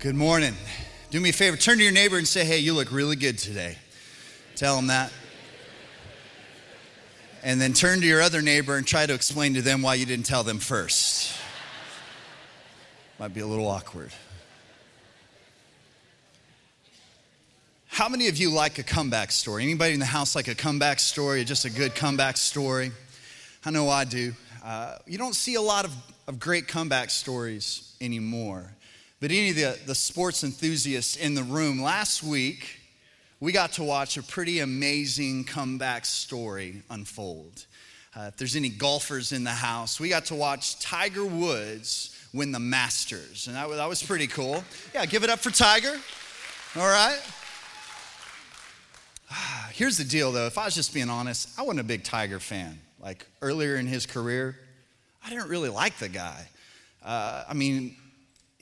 Good morning. Do me a favor, turn to your neighbor and say, hey, you look really good today. Tell them that. And then turn to your other neighbor and try to explain to them why you didn't tell them first. Might be a little awkward. How many of you like a comeback story? Anybody in the house like a comeback story, just a good comeback story? I know I do. Uh, you don't see a lot of, of great comeback stories anymore. But any of the, the sports enthusiasts in the room, last week, we got to watch a pretty amazing comeback story unfold. Uh, if there's any golfers in the house, we got to watch Tiger Woods win the Masters, and that was, that was pretty cool. Yeah, give it up for Tiger. All right. Here's the deal, though. If I was just being honest, I wasn't a big Tiger fan. Like earlier in his career, I didn't really like the guy. Uh, I mean,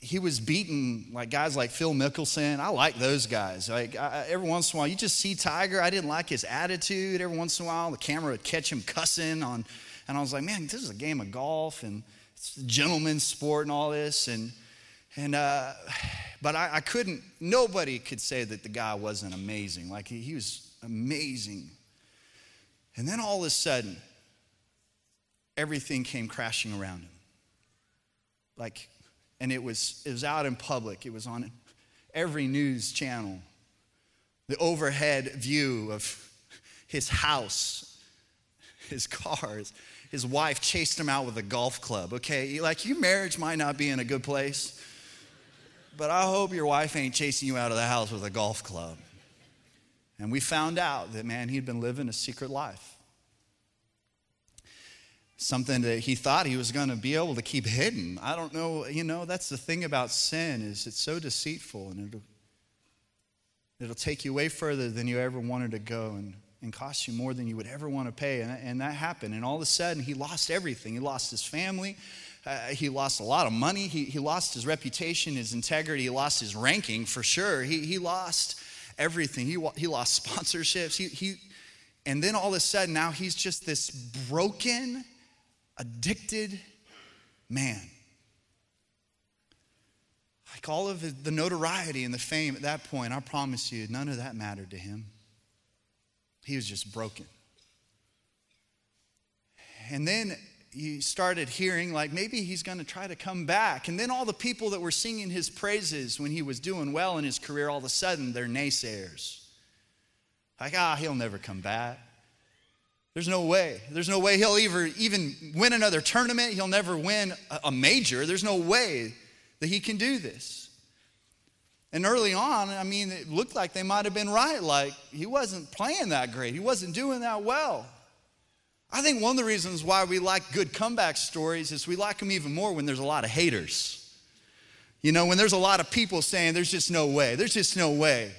he was beating like guys like Phil Mickelson. I like those guys. Like I, every once in a while, you just see Tiger. I didn't like his attitude. Every once in a while, the camera would catch him cussing on, and I was like, man, this is a game of golf and it's a gentleman's sport and all this. And and uh, but I, I, couldn't. Nobody could say that the guy wasn't amazing. Like he, he was amazing. And then all of a sudden, everything came crashing around him. Like and it was, it was out in public. It was on every news channel. The overhead view of his house, his cars. His wife chased him out with a golf club, okay? Like, your marriage might not be in a good place, but I hope your wife ain't chasing you out of the house with a golf club. And we found out that, man, he'd been living a secret life something that he thought he was going to be able to keep hidden. I don't know, you know, that's the thing about sin is it's so deceitful and it'll, it'll take you way further than you ever wanted to go and, and cost you more than you would ever want to pay. And, and that happened. And all of a sudden, he lost everything. He lost his family. Uh, he lost a lot of money. He, he lost his reputation, his integrity. He lost his ranking for sure. He, he lost everything. He, he lost sponsorships. He, he, and then all of a sudden, now he's just this broken, addicted man. Like all of the notoriety and the fame at that point, I promise you, none of that mattered to him. He was just broken. And then you started hearing, like, maybe he's going to try to come back. And then all the people that were singing his praises when he was doing well in his career, all of a sudden, they're naysayers. Like, ah, he'll never come back. There's no way. There's no way he'll ever even win another tournament. He'll never win a major. There's no way that he can do this. And early on, I mean, it looked like they might have been right. Like, he wasn't playing that great, he wasn't doing that well. I think one of the reasons why we like good comeback stories is we like them even more when there's a lot of haters. You know, when there's a lot of people saying, there's just no way, there's just no way.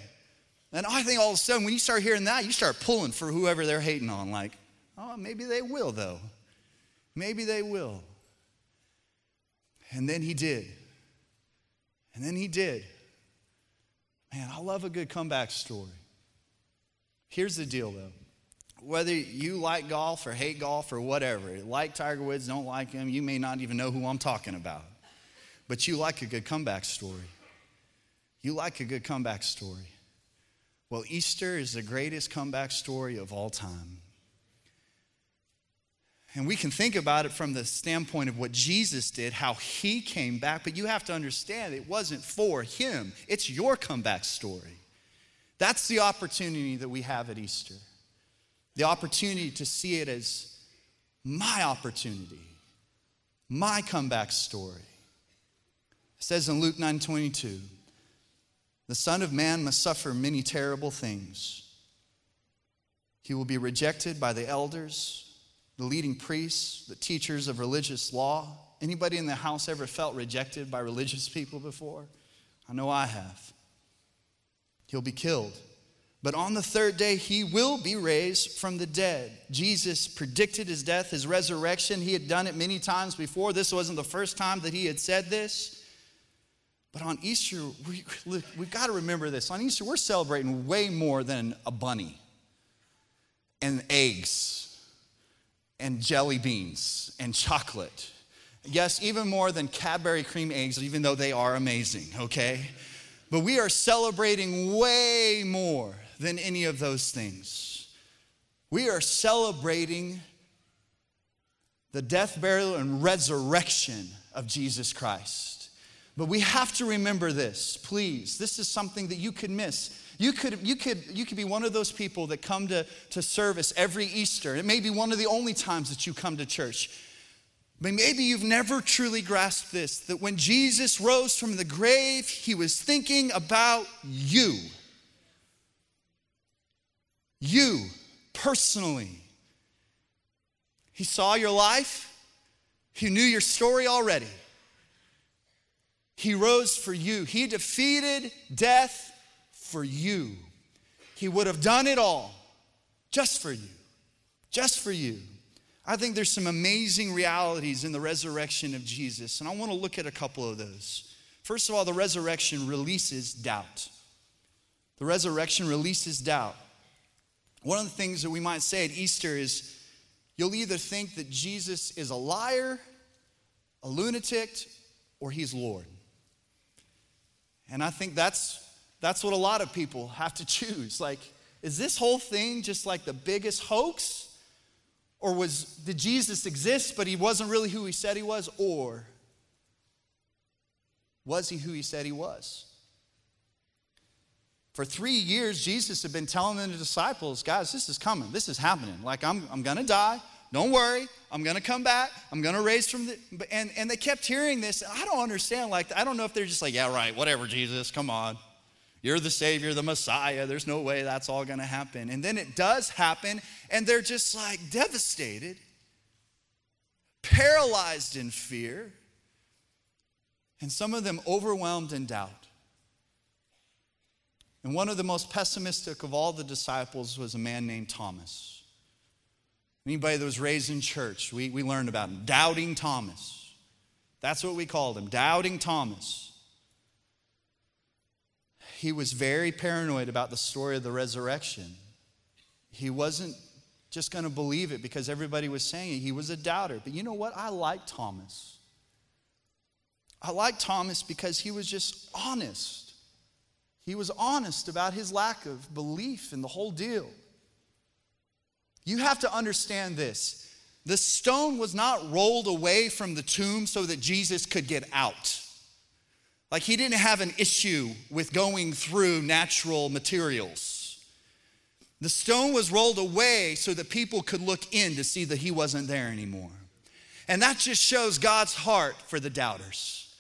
And I think all of a sudden, when you start hearing that, you start pulling for whoever they're hating on. Like, Oh, maybe they will, though. Maybe they will. And then he did. And then he did. Man, I love a good comeback story. Here's the deal, though. Whether you like golf or hate golf or whatever, like Tiger Woods, don't like him, you may not even know who I'm talking about. But you like a good comeback story. You like a good comeback story. Well, Easter is the greatest comeback story of all time. And we can think about it from the standpoint of what Jesus did, how he came back, but you have to understand it wasn't for him. It's your comeback story. That's the opportunity that we have at Easter. The opportunity to see it as my opportunity, my comeback story. It says in Luke 9 22, the Son of Man must suffer many terrible things. He will be rejected by the elders the leading priests, the teachers of religious law. Anybody in the house ever felt rejected by religious people before? I know I have. He'll be killed. But on the third day, he will be raised from the dead. Jesus predicted his death, his resurrection. He had done it many times before. This wasn't the first time that he had said this. But on Easter, we, we've got to remember this. On Easter, we're celebrating way more than a bunny and eggs and jelly beans and chocolate. Yes, even more than Cadbury cream eggs, even though they are amazing, okay? But we are celebrating way more than any of those things. We are celebrating the death, burial, and resurrection of Jesus Christ. But we have to remember this, please. This is something that you could miss. You could, you could, you could be one of those people that come to, to service every Easter. It may be one of the only times that you come to church. But maybe you've never truly grasped this that when Jesus rose from the grave, he was thinking about you. You personally. He saw your life, he knew your story already. He rose for you, he defeated death for you. He would have done it all just for you, just for you. I think there's some amazing realities in the resurrection of Jesus, and I want to look at a couple of those. First of all, the resurrection releases doubt. The resurrection releases doubt. One of the things that we might say at Easter is you'll either think that Jesus is a liar, a lunatic, or he's Lord. And I think that's, that's what a lot of people have to choose. Like, is this whole thing just like the biggest hoax? Or was did Jesus exist but he wasn't really who he said he was or was he who he said he was? For three years, Jesus had been telling the disciples, guys, this is coming. This is happening. Like, I'm, I'm going to die. Don't worry. I'm going to come back. I'm going to raise from the. And, and they kept hearing this. I don't understand. Like, I don't know if they're just like, yeah, right, whatever, Jesus, come on. You're the Savior, the Messiah. There's no way that's all going to happen. And then it does happen, and they're just like devastated, paralyzed in fear, and some of them overwhelmed in doubt. And one of the most pessimistic of all the disciples was a man named Thomas. Anybody that was raised in church, we, we learned about him. Doubting Thomas. That's what we called him, Doubting Thomas he was very paranoid about the story of the resurrection. He wasn't just going to believe it because everybody was saying it. He was a doubter. But you know what? I like Thomas. I like Thomas because he was just honest. He was honest about his lack of belief in the whole deal. You have to understand this. The stone was not rolled away from the tomb so that Jesus could get out. Like he didn't have an issue with going through natural materials. The stone was rolled away so that people could look in to see that he wasn't there anymore. And that just shows God's heart for the doubters.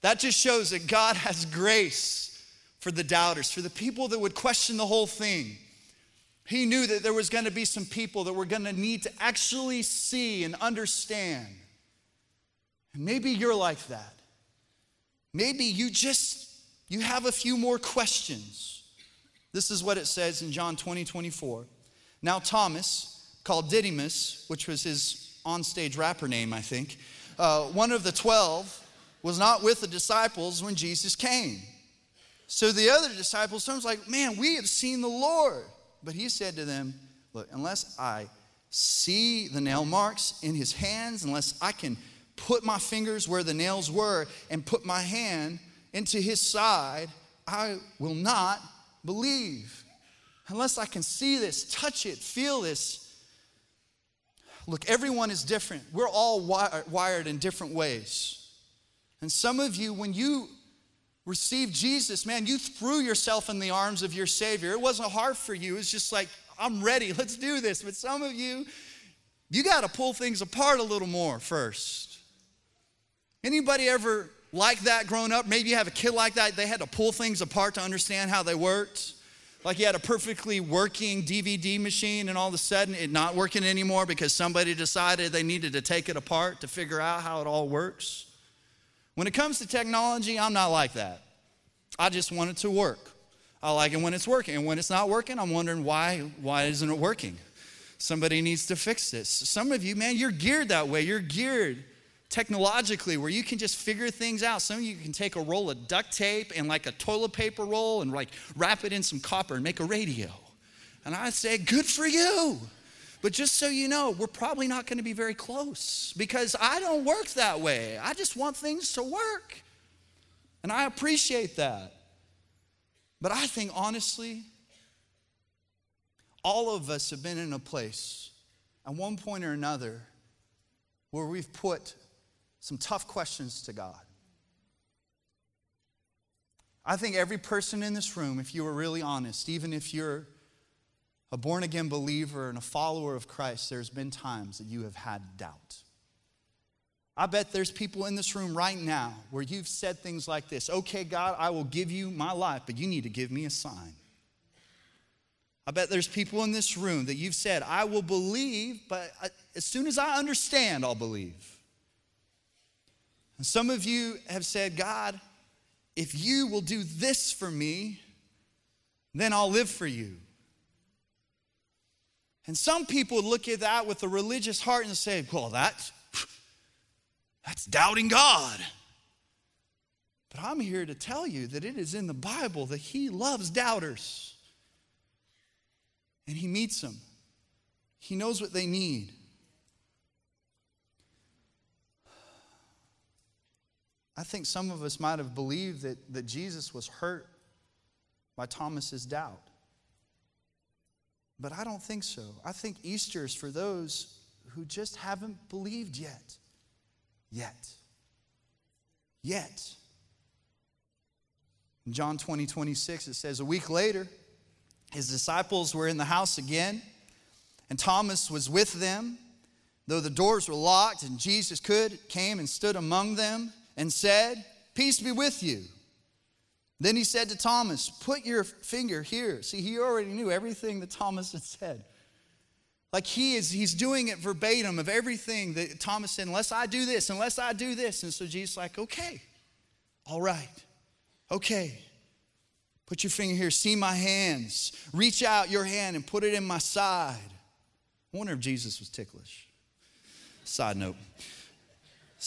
That just shows that God has grace for the doubters, for the people that would question the whole thing. He knew that there was going to be some people that were going to need to actually see and understand. And maybe you're like that. Maybe you just you have a few more questions. This is what it says in John 20, 24. Now Thomas, called Didymus, which was his onstage rapper name, I think, uh, one of the twelve, was not with the disciples when Jesus came. So the other disciples, was like, man, we have seen the Lord. But he said to them, look, unless I see the nail marks in his hands, unless I can put my fingers where the nails were and put my hand into his side, I will not believe. Unless I can see this, touch it, feel this. Look, everyone is different. We're all wired in different ways. And some of you, when you received Jesus, man, you threw yourself in the arms of your Savior. It wasn't hard for you. It's just like, I'm ready, let's do this. But some of you, you got to pull things apart a little more first. Anybody ever like that growing up? Maybe you have a kid like that. They had to pull things apart to understand how they worked. Like you had a perfectly working DVD machine, and all of a sudden it not working anymore because somebody decided they needed to take it apart to figure out how it all works. When it comes to technology, I'm not like that. I just want it to work. I like it when it's working. And when it's not working, I'm wondering why, why isn't it working? Somebody needs to fix this. Some of you, man, you're geared that way. You're geared technologically where you can just figure things out. Some of you can take a roll of duct tape and like a toilet paper roll and like wrap it in some copper and make a radio. And I say, good for you. But just so you know, we're probably not going to be very close because I don't work that way. I just want things to work. And I appreciate that. But I think honestly, all of us have been in a place at one point or another where we've put some tough questions to God. I think every person in this room, if you were really honest, even if you're a born again believer and a follower of Christ, there's been times that you have had doubt. I bet there's people in this room right now where you've said things like this Okay, God, I will give you my life, but you need to give me a sign. I bet there's people in this room that you've said, I will believe, but as soon as I understand, I'll believe. And some of you have said, God, if you will do this for me, then I'll live for you. And some people look at that with a religious heart and say, well, that's, that's doubting God. But I'm here to tell you that it is in the Bible that He loves doubters. And He meets them, He knows what they need. I think some of us might have believed that, that Jesus was hurt by Thomas's doubt. But I don't think so. I think Easter is for those who just haven't believed yet. Yet. Yet. In John 20, 26, it says, A week later, his disciples were in the house again, and Thomas was with them. Though the doors were locked and Jesus could, came and stood among them and said, Peace be with you. Then he said to Thomas, Put your finger here. See, he already knew everything that Thomas had said. Like he is, he's doing it verbatim of everything that Thomas said, unless I do this, unless I do this. And so Jesus like, okay, all right, okay. Put your finger here, see my hands. Reach out your hand and put it in my side. I wonder if Jesus was ticklish. Side note.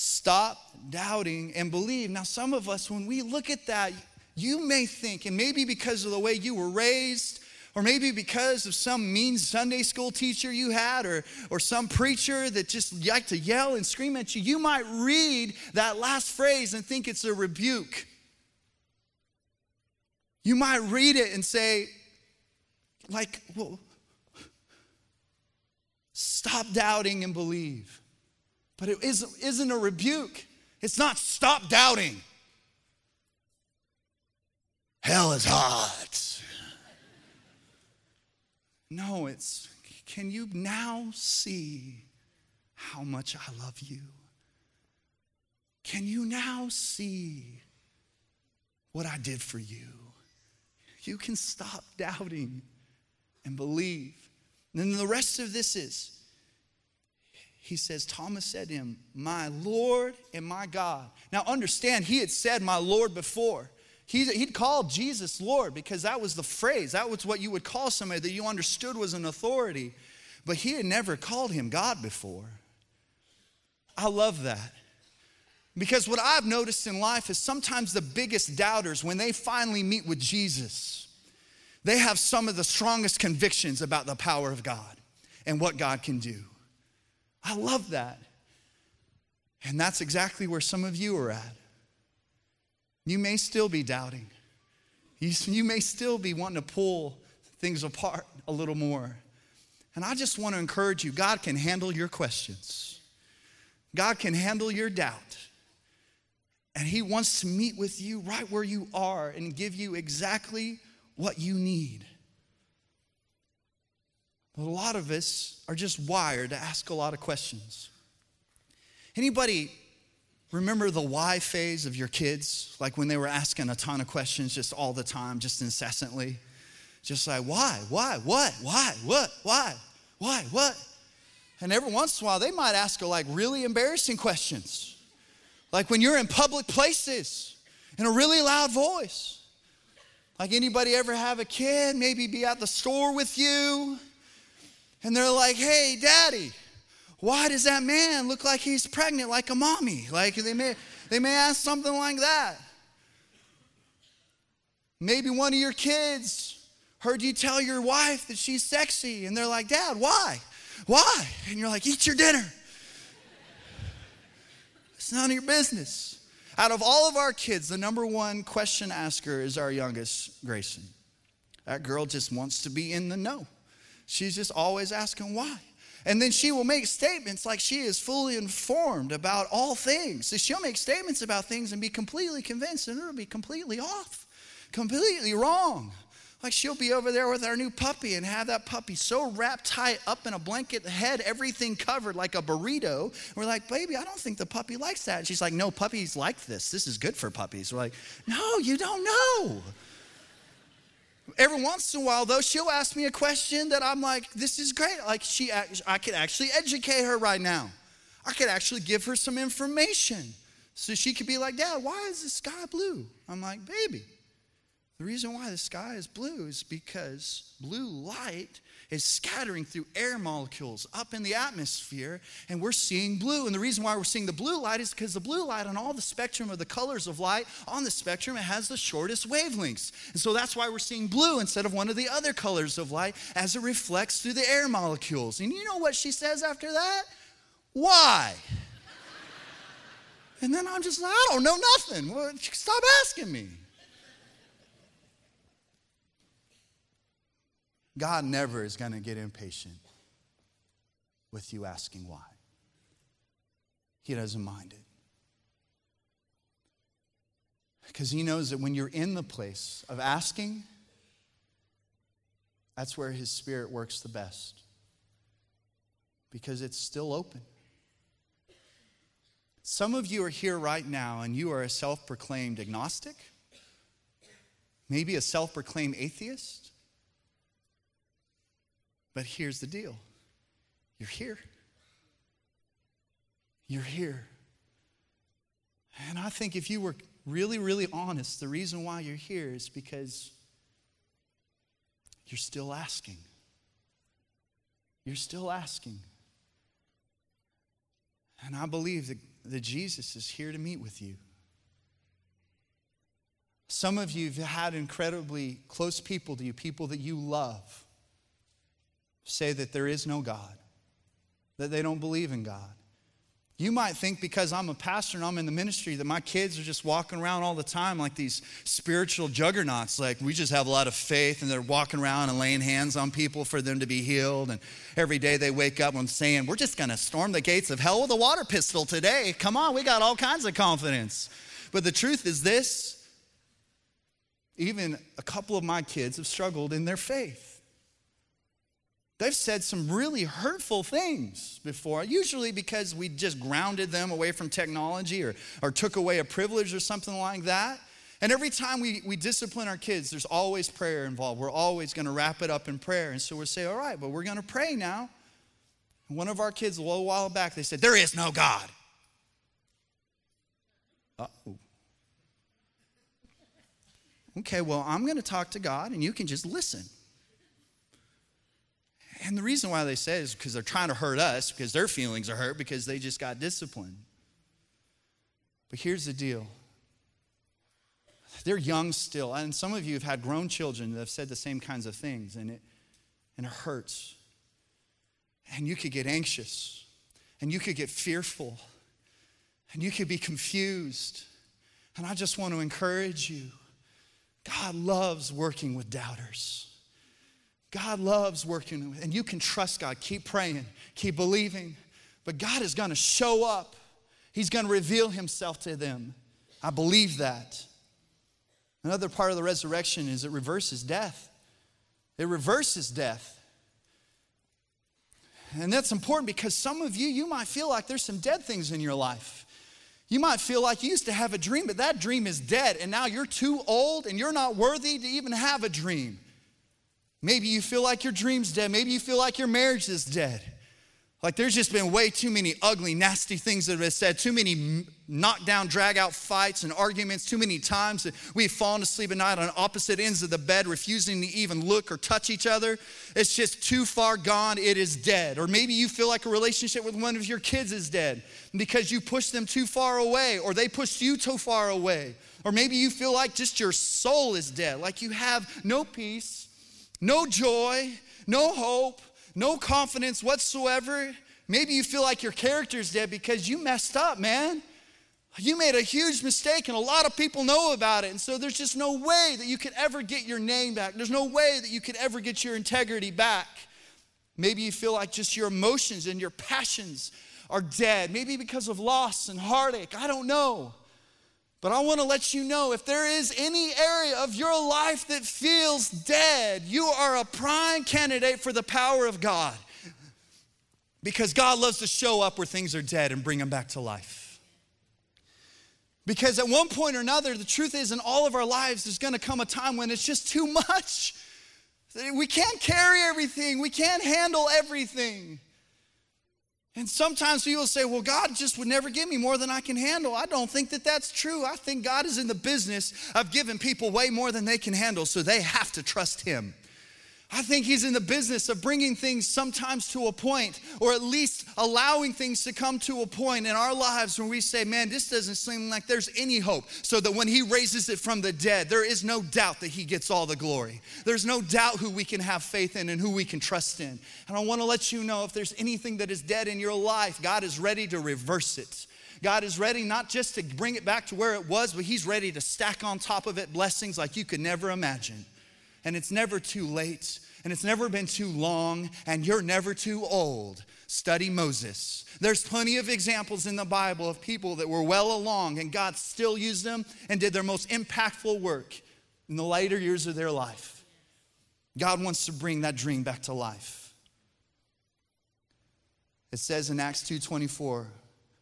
Stop doubting and believe. Now, some of us, when we look at that, you may think, and maybe because of the way you were raised, or maybe because of some mean Sunday school teacher you had, or, or some preacher that just liked to yell and scream at you, you might read that last phrase and think it's a rebuke. You might read it and say, like, well, stop doubting and believe. But it isn't, isn't a rebuke. It's not stop doubting. Hell is hot. No, it's can you now see how much I love you? Can you now see what I did for you? You can stop doubting and believe. And then the rest of this is he says, Thomas said to him, My Lord and my God. Now understand, he had said, My Lord before. He, he'd called Jesus Lord because that was the phrase. That was what you would call somebody that you understood was an authority. But he had never called him God before. I love that. Because what I've noticed in life is sometimes the biggest doubters, when they finally meet with Jesus, they have some of the strongest convictions about the power of God and what God can do. I love that. And that's exactly where some of you are at. You may still be doubting. You, you may still be wanting to pull things apart a little more. And I just want to encourage you God can handle your questions, God can handle your doubt. And He wants to meet with you right where you are and give you exactly what you need. A lot of us are just wired to ask a lot of questions. Anybody remember the why phase of your kids? Like when they were asking a ton of questions just all the time, just incessantly? Just like, why, why, what, why, what, why, why, what? And every once in a while, they might ask like really embarrassing questions. Like when you're in public places in a really loud voice. Like anybody ever have a kid maybe be at the store with you and they're like, hey, daddy, why does that man look like he's pregnant like a mommy? Like they may, they may ask something like that. Maybe one of your kids heard you tell your wife that she's sexy, and they're like, Dad, why? Why? And you're like, Eat your dinner. It's none of your business. Out of all of our kids, the number one question asker is our youngest, Grayson. That girl just wants to be in the know. She's just always asking why. And then she will make statements like she is fully informed about all things. So she'll make statements about things and be completely convinced, and it'll be completely off, completely wrong. Like she'll be over there with our new puppy and have that puppy so wrapped tight up in a blanket, head, everything covered like a burrito. And we're like, baby, I don't think the puppy likes that. And she's like, no, puppies like this. This is good for puppies. We're like, no, you don't know. Every once in a while, though, she'll ask me a question that I'm like, this is great. Like she, I could actually educate her right now. I could actually give her some information. So she could be like, Dad, why is the sky blue? I'm like, baby, the reason why the sky is blue is because blue light is scattering through air molecules up in the atmosphere, and we're seeing blue. And the reason why we're seeing the blue light is because the blue light on all the spectrum of the colors of light on the spectrum, it has the shortest wavelengths. And so that's why we're seeing blue instead of one of the other colors of light as it reflects through the air molecules. And you know what she says after that? Why? and then I'm just like, I don't know nothing. Well, stop asking me. God never is going to get impatient with you asking why. He doesn't mind it. Because he knows that when you're in the place of asking, that's where his spirit works the best. Because it's still open. Some of you are here right now and you are a self proclaimed agnostic, maybe a self proclaimed atheist. But here's the deal you're here. You're here. And I think if you were really, really honest, the reason why you're here is because you're still asking. You're still asking. And I believe that, that Jesus is here to meet with you. Some of you have had incredibly close people to you, people that you love say that there is no God, that they don't believe in God. You might think because I'm a pastor and I'm in the ministry that my kids are just walking around all the time like these spiritual juggernauts. Like we just have a lot of faith and they're walking around and laying hands on people for them to be healed. And every day they wake up and saying, We're just going to storm the gates of hell with a water pistol today. Come on, we got all kinds of confidence. But the truth is this even a couple of my kids have struggled in their faith. They've said some really hurtful things before, usually because we just grounded them away from technology or, or took away a privilege or something like that. And every time we, we discipline our kids, there's always prayer involved. We're always going to wrap it up in prayer. And so we'll say, all right, but we're going to pray now. And one of our kids, a little while back, they said, there is no God. oh. Okay, well, I'm going to talk to God and you can just listen. And the reason why they say is because they're trying to hurt us, because their feelings are hurt, because they just got disciplined. But here's the deal they're young still. And some of you have had grown children that have said the same kinds of things, and it, and it hurts. And you could get anxious, and you could get fearful, and you could be confused. And I just want to encourage you God loves working with doubters. God loves working, and you can trust God. Keep praying, keep believing. But God is going to show up, He's going to reveal Himself to them. I believe that. Another part of the resurrection is it reverses death. It reverses death. And that's important because some of you, you might feel like there's some dead things in your life. You might feel like you used to have a dream, but that dream is dead, and now you're too old and you're not worthy to even have a dream. Maybe you feel like your dream's dead. Maybe you feel like your marriage is dead. Like there's just been way too many ugly, nasty things that have been said, too many knockdown, drag out fights and arguments, too many times that we've fallen asleep at night on opposite ends of the bed, refusing to even look or touch each other. It's just too far gone, it is dead. Or maybe you feel like a relationship with one of your kids is dead because you pushed them too far away or they pushed you too far away. Or maybe you feel like just your soul is dead, like you have no peace no joy, no hope, no confidence whatsoever. Maybe you feel like your character's dead because you messed up, man. You made a huge mistake, and a lot of people know about it. And so there's just no way that you could ever get your name back. There's no way that you could ever get your integrity back. Maybe you feel like just your emotions and your passions are dead, maybe because of loss and heartache. I don't know. But I want to let you know if there is any area of your life that feels dead, you are a prime candidate for the power of God. Because God loves to show up where things are dead and bring them back to life. Because at one point or another, the truth is, in all of our lives, there's gonna come a time when it's just too much. We can't carry everything, we can't handle everything. And sometimes people say, well, God just would never give me more than I can handle. I don't think that that's true. I think God is in the business of giving people way more than they can handle, so they have to trust Him. I think he's in the business of bringing things sometimes to a point, or at least allowing things to come to a point in our lives when we say, Man, this doesn't seem like there's any hope. So that when he raises it from the dead, there is no doubt that he gets all the glory. There's no doubt who we can have faith in and who we can trust in. And I want to let you know if there's anything that is dead in your life, God is ready to reverse it. God is ready not just to bring it back to where it was, but He's ready to stack on top of it blessings like you could never imagine. And it's never too late, and it's never been too long, and you're never too old. Study Moses. There's plenty of examples in the Bible of people that were well along, and God still used them and did their most impactful work in the later years of their life. God wants to bring that dream back to life. It says in Acts 2:24,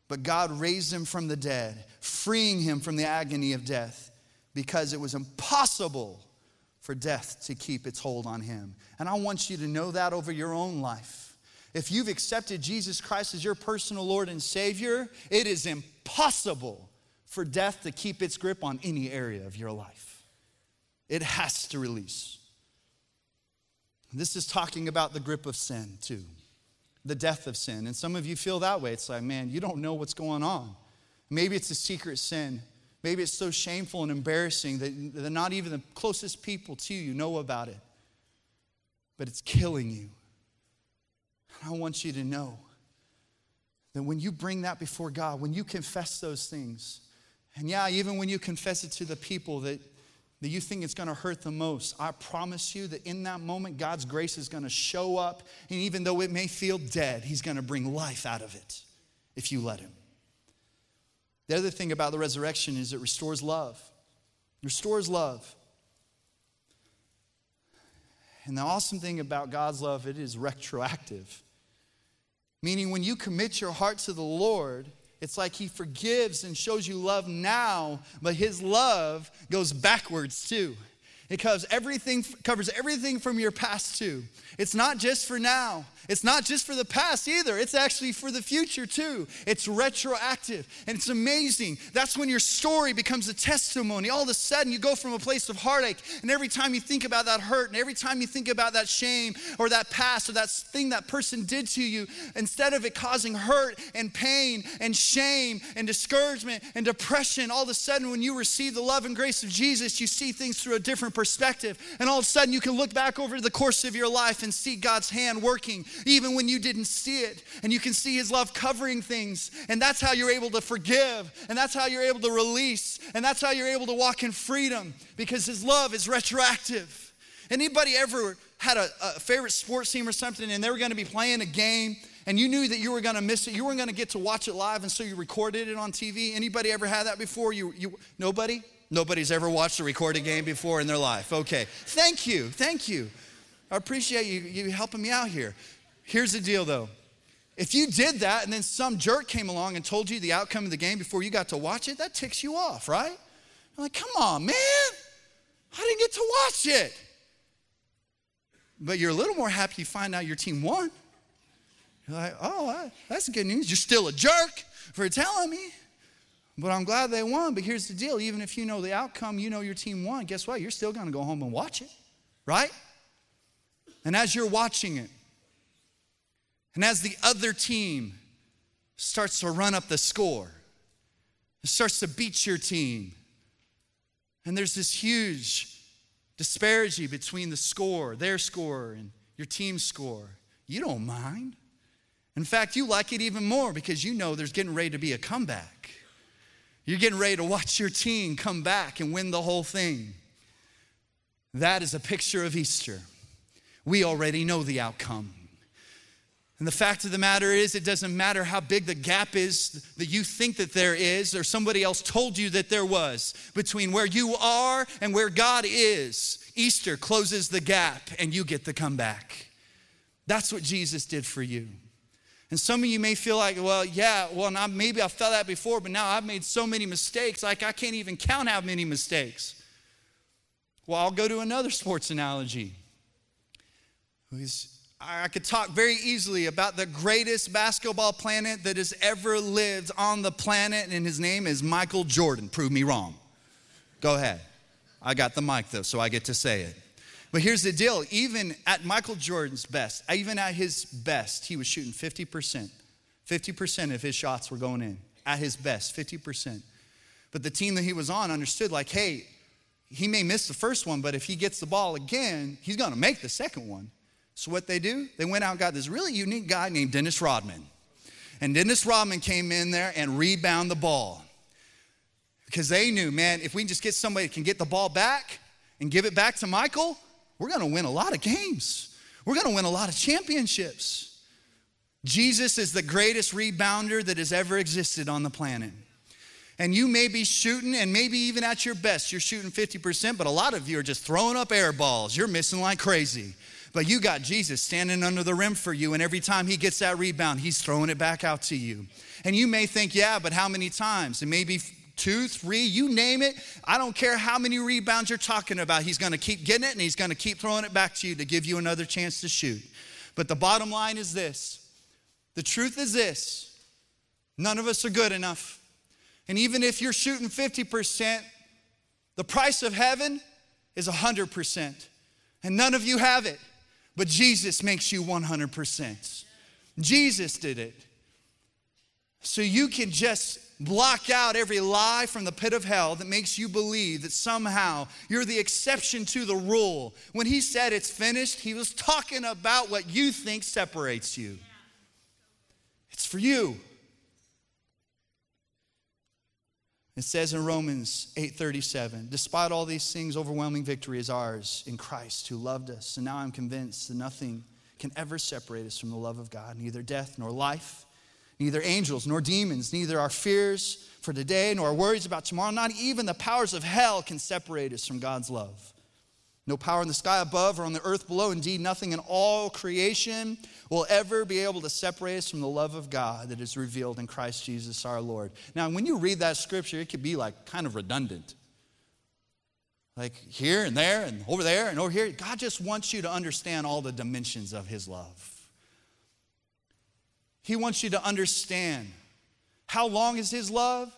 but God raised him from the dead, freeing him from the agony of death, because it was impossible for death to keep its hold on him. And I want you to know that over your own life. If you've accepted Jesus Christ as your personal Lord and Savior, it is impossible for death to keep its grip on any area of your life. It has to release. This is talking about the grip of sin, too, the death of sin. And some of you feel that way. It's like, man, you don't know what's going on. Maybe it's a secret sin. Maybe it's so shameful and embarrassing that, not even the closest people to you know about it. But it's killing you. And I want you to know that when you bring that before God, when you confess those things, and yeah, even when you confess it to the people that, that you think it's going to hurt the most, I promise you that in that moment, God's grace is going to show up. And even though it may feel dead, He's going to bring life out of it if you let Him. The other thing about the resurrection is it restores love. It restores love. And the awesome thing about God's love, it is retroactive. Meaning, when you commit your heart to the Lord, it's like He forgives and shows you love now, but His love goes backwards too. It covers everything, covers everything from your past too. It's not just for now. It's not just for the past either. It's actually for the future too. It's retroactive and it's amazing. That's when your story becomes a testimony. All of a sudden, you go from a place of heartache, and every time you think about that hurt, and every time you think about that shame or that past or that thing that person did to you, instead of it causing hurt and pain and shame and discouragement and depression, all of a sudden, when you receive the love and grace of Jesus, you see things through a different perspective. And all of a sudden, you can look back over the course of your life and see God's hand working, even when you didn't see it. And you can see His love covering things. And that's how you're able to forgive. And that's how you're able to release. And that's how you're able to walk in freedom because His love is retroactive. Anybody ever had a, a favorite sports team or something and they were going to be playing a game and you knew that you were going to miss it you weren't going to get to watch it live and so you recorded it on tv anybody ever had that before you, you nobody Nobody's ever watched a recorded game before in their life. Okay. Thank you. Thank you. I appreciate you, you helping me out here. Here's the deal though. If you did that and then some jerk came along and told you the outcome of the game before you got to watch it, that ticks you off, right? I'm like, come on, man. I didn't get to watch it. But you're a little more happy you find out your team won. You're like, oh, that's good news. You're still a jerk for telling me. But I'm glad they won. But here's the deal even if you know the outcome, you know your team won, guess what? You're still going to go home and watch it, right? And as you're watching it, and as the other team starts to run up the score, it starts to beat your team, and there's this huge disparity between the score, their score, and your team's score, you don't mind. In fact, you like it even more because you know there's getting ready to be a comeback. You're getting ready to watch your team come back and win the whole thing. That is a picture of Easter. We already know the outcome. And the fact of the matter is, it doesn't matter how big the gap is that you think that there is, or somebody else told you that there was, between where you are and where God is. Easter closes the gap and you get the comeback. That's what Jesus did for you. And some of you may feel like, well, yeah, well, maybe I felt that before, but now I've made so many mistakes, like I can't even count how many mistakes. Well, I'll go to another sports analogy. I could talk very easily about the greatest basketball planet that has ever lived on the planet, and his name is Michael Jordan. Prove me wrong. Go ahead. I got the mic though, so I get to say it. But here's the deal even at Michael Jordan's best, even at his best, he was shooting 50%. 50% of his shots were going in. At his best, 50%. But the team that he was on understood, like, hey, he may miss the first one, but if he gets the ball again, he's gonna make the second one. So what they do, they went out and got this really unique guy named Dennis Rodman. And Dennis Rodman came in there and rebound the ball. Because they knew, man, if we can just get somebody that can get the ball back and give it back to Michael, we're gonna win a lot of games. We're gonna win a lot of championships. Jesus is the greatest rebounder that has ever existed on the planet. And you may be shooting, and maybe even at your best, you're shooting 50%, but a lot of you are just throwing up air balls. You're missing like crazy. But you got Jesus standing under the rim for you, and every time he gets that rebound, he's throwing it back out to you. And you may think, yeah, but how many times? And maybe two, three, you name it. I don't care how many rebounds you're talking about. He's going to keep getting it and he's going to keep throwing it back to you to give you another chance to shoot. But the bottom line is this the truth is this none of us are good enough. And even if you're shooting 50%, the price of heaven is 100%. And none of you have it. But Jesus makes you 100%. Jesus did it. So you can just block out every lie from the pit of hell that makes you believe that somehow you're the exception to the rule. When he said it's finished, he was talking about what you think separates you. It's for you. It says in Romans 8:37, despite all these things, overwhelming victory is ours in Christ who loved us. And now I'm convinced that nothing can ever separate us from the love of God, neither death nor life, neither angels nor demons, neither our fears for today nor our worries about tomorrow, not even the powers of hell can separate us from God's love. No power in the sky above or on the earth below. Indeed, nothing in all creation will ever be able to separate us from the love of God that is revealed in Christ Jesus our Lord. Now, when you read that scripture, it could be like kind of redundant. Like here and there and over there and over here. God just wants you to understand all the dimensions of His love. He wants you to understand how long is His love?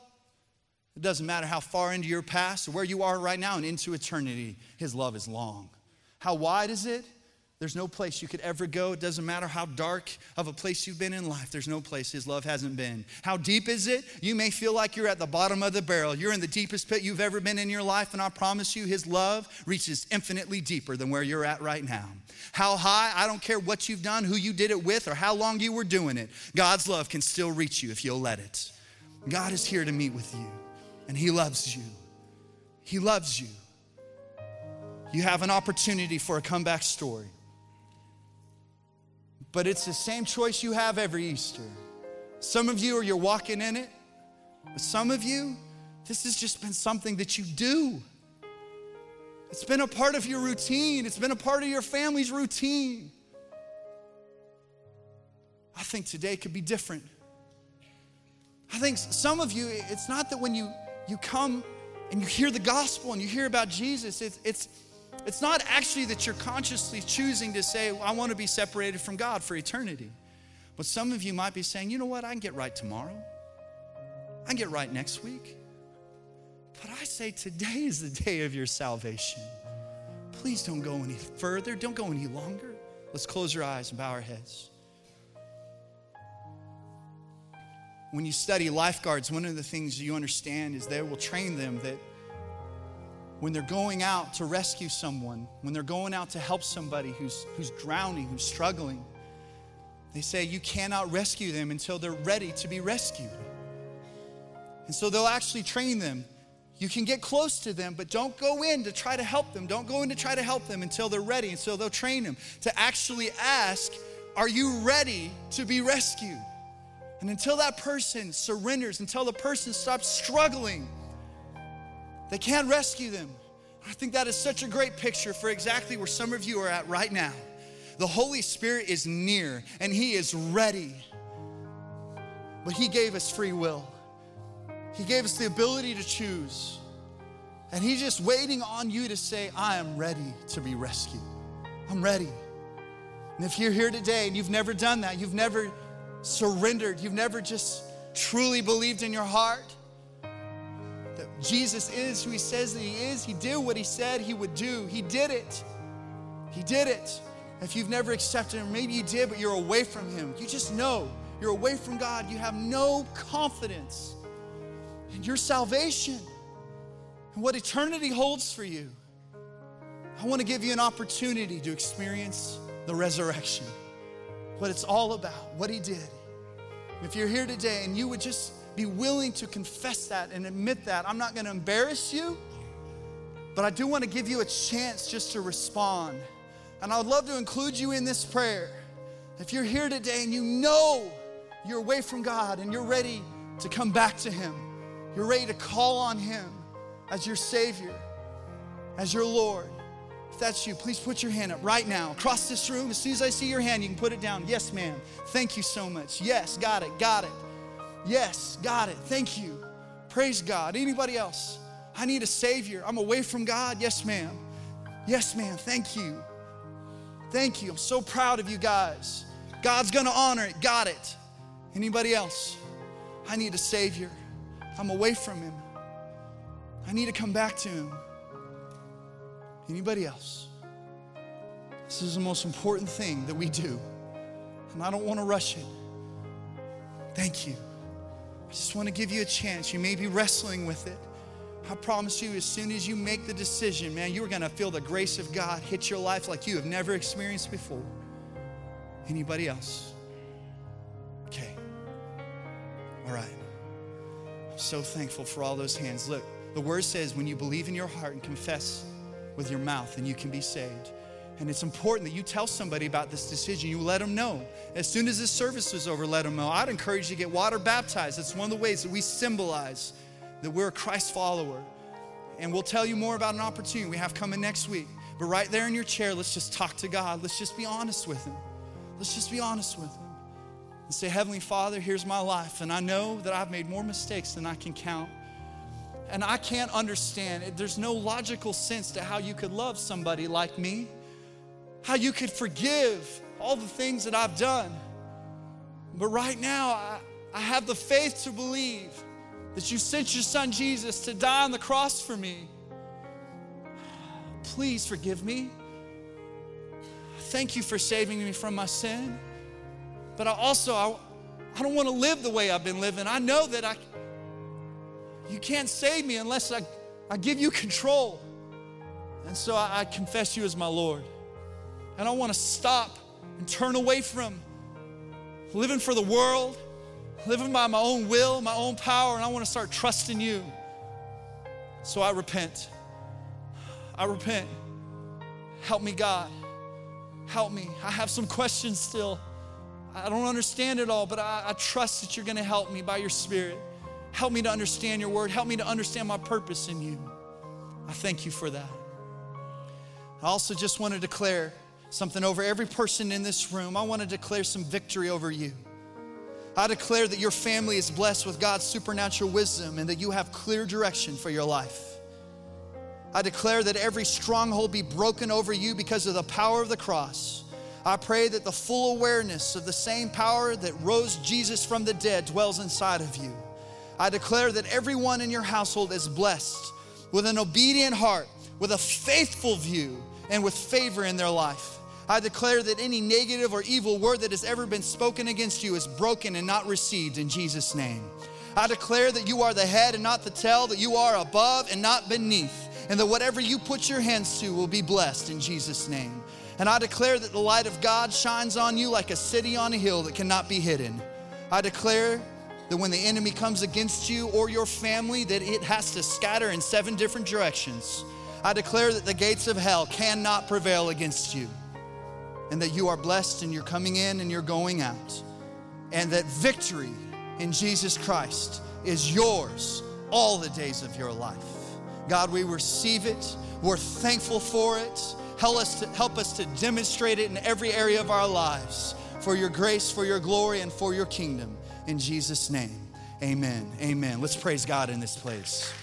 It doesn't matter how far into your past or where you are right now and into eternity, His love is long. How wide is it? There's no place you could ever go. It doesn't matter how dark of a place you've been in life. There's no place His love hasn't been. How deep is it? You may feel like you're at the bottom of the barrel. You're in the deepest pit you've ever been in your life, and I promise you, His love reaches infinitely deeper than where you're at right now. How high? I don't care what you've done, who you did it with, or how long you were doing it. God's love can still reach you if you'll let it. God is here to meet with you and He loves you. He loves you. You have an opportunity for a comeback story. But it's the same choice you have every Easter. Some of you are you're walking in it, but some of you, this has just been something that you do. It's been a part of your routine, it's been a part of your family's routine. I think today could be different. I think some of you, it's not that when you you come and you hear the gospel and you hear about Jesus, it's, it's, it's not actually that you're consciously choosing to say, well, I want to be separated from God for eternity. But some of you might be saying, you know what, I can get right tomorrow. I can get right next week. But I say today is the day of your salvation. Please don't go any further, don't go any longer. Let's close our eyes and bow our heads. When you study lifeguards, one of the things you understand is they will train them that when they're going out to rescue someone, when they're going out to help somebody who's, who's drowning, who's struggling, they say you cannot rescue them until they're ready to be rescued. And so they'll actually train them. You can get close to them, but don't go in to try to help them. Don't go in to try to help them until they're ready. And so they'll train them to actually ask, Are you ready to be rescued? And until that person surrenders, until the person stops struggling, they can't rescue them. I think that is such a great picture for exactly where some of you are at right now. The Holy Spirit is near and He is ready. But He gave us free will, He gave us the ability to choose. And He's just waiting on you to say, I am ready to be rescued. I'm ready. And if you're here today and you've never done that, you've never surrendered, you've never just truly believed in your heart that Jesus is who He says that He is, He did what He said He would do. He did it. He did it. If you've never accepted Him, maybe you did, but you're away from Him. You just know you're away from God. You have no confidence in your salvation and what eternity holds for you. I want to give you an opportunity to experience the resurrection, what it's all about, what He did. If you're here today and you would just be willing to confess that and admit that, I'm not going to embarrass you, but I do want to give you a chance just to respond. And I would love to include you in this prayer. If you're here today and you know you're away from God and you're ready to come back to Him, you're ready to call on Him as your Savior, as your Lord. If that's you, please put your hand up right now. Across this room, as soon as I see your hand, you can put it down. Yes, ma'am. Thank you so much. Yes, got it, got it. Yes, got it. Thank you. Praise God. Anybody else? I need a Savior. I'm away from God. Yes, ma'am. Yes, ma'am. Thank you. Thank you. I'm so proud of you guys. God's gonna honor it. Got it. Anybody else? I need a Savior. I'm away from Him. I need to come back to Him. Anybody else? This is the most important thing that we do, and I don't want to rush it. Thank you. I just want to give you a chance. You may be wrestling with it. I promise you, as soon as you make the decision, man, you're going to feel the grace of God hit your life like you have never experienced before. Anybody else? Okay. All right. I'm so thankful for all those hands. Look, the word says when you believe in your heart and confess with your mouth, and you can be saved. And it's important that you tell somebody about this decision. You let them know. As soon as this service is over, let them know. I'd encourage you to get water baptized. It's one of the ways that we symbolize that we're a Christ follower. And we'll tell you more about an opportunity we have coming next week. But right there in your chair, let's just talk to God. Let's just be honest with Him. Let's just be honest with Him. And say, Heavenly Father, here's my life. And I know that I've made more mistakes than I can count. And I can't understand. There's no logical sense to how you could love somebody like me, how you could forgive all the things that I've done. But right now, I, I have the faith to believe that you sent your son Jesus to die on the cross for me. Please forgive me. Thank you for saving me from my sin. But I also I, I don't want to live the way I've been living. I know that I you can't save me unless I, I give you control. And so I, I confess you as my Lord. And I want to stop and turn away from living for the world living by my own will, my own power, and I want to start trusting you. So I repent. I repent. Help me, God. Help me. I have some questions still. I don't understand it all, but I, I trust that you're going to help me by your Spirit. Help me to understand your word. Help me to understand my purpose in you. I thank you for that. I also just want to declare something over every person in this room. I want to declare some victory over you. I declare that your family is blessed with God's supernatural wisdom and that you have clear direction for your life. I declare that every stronghold be broken over you because of the power of the cross. I pray that the full awareness of the same power that rose Jesus from the dead dwells inside of you. I declare that everyone in your household is blessed with an obedient heart, with a faithful view, and with favor in their life. I declare that any negative or evil word that has ever been spoken against you is broken and not received in Jesus' name. I declare that you are the head and not the tail, that you are above and not beneath, and that whatever you put your hands to will be blessed in Jesus' name. And I declare that the light of God shines on you like a city on a hill that cannot be hidden. I declare that when the enemy comes against you or your family, that it has to scatter in seven different directions. I declare that the gates of hell cannot prevail against you, and that you are blessed and you're coming in and you're going out, and that victory in Jesus Christ is yours all the days of your life. God, we receive it. We're thankful for it. Help us to, help us to demonstrate it in every area of our lives for your grace, for your glory, and for your kingdom. In Jesus' name, amen. Amen. Let's praise God in this place.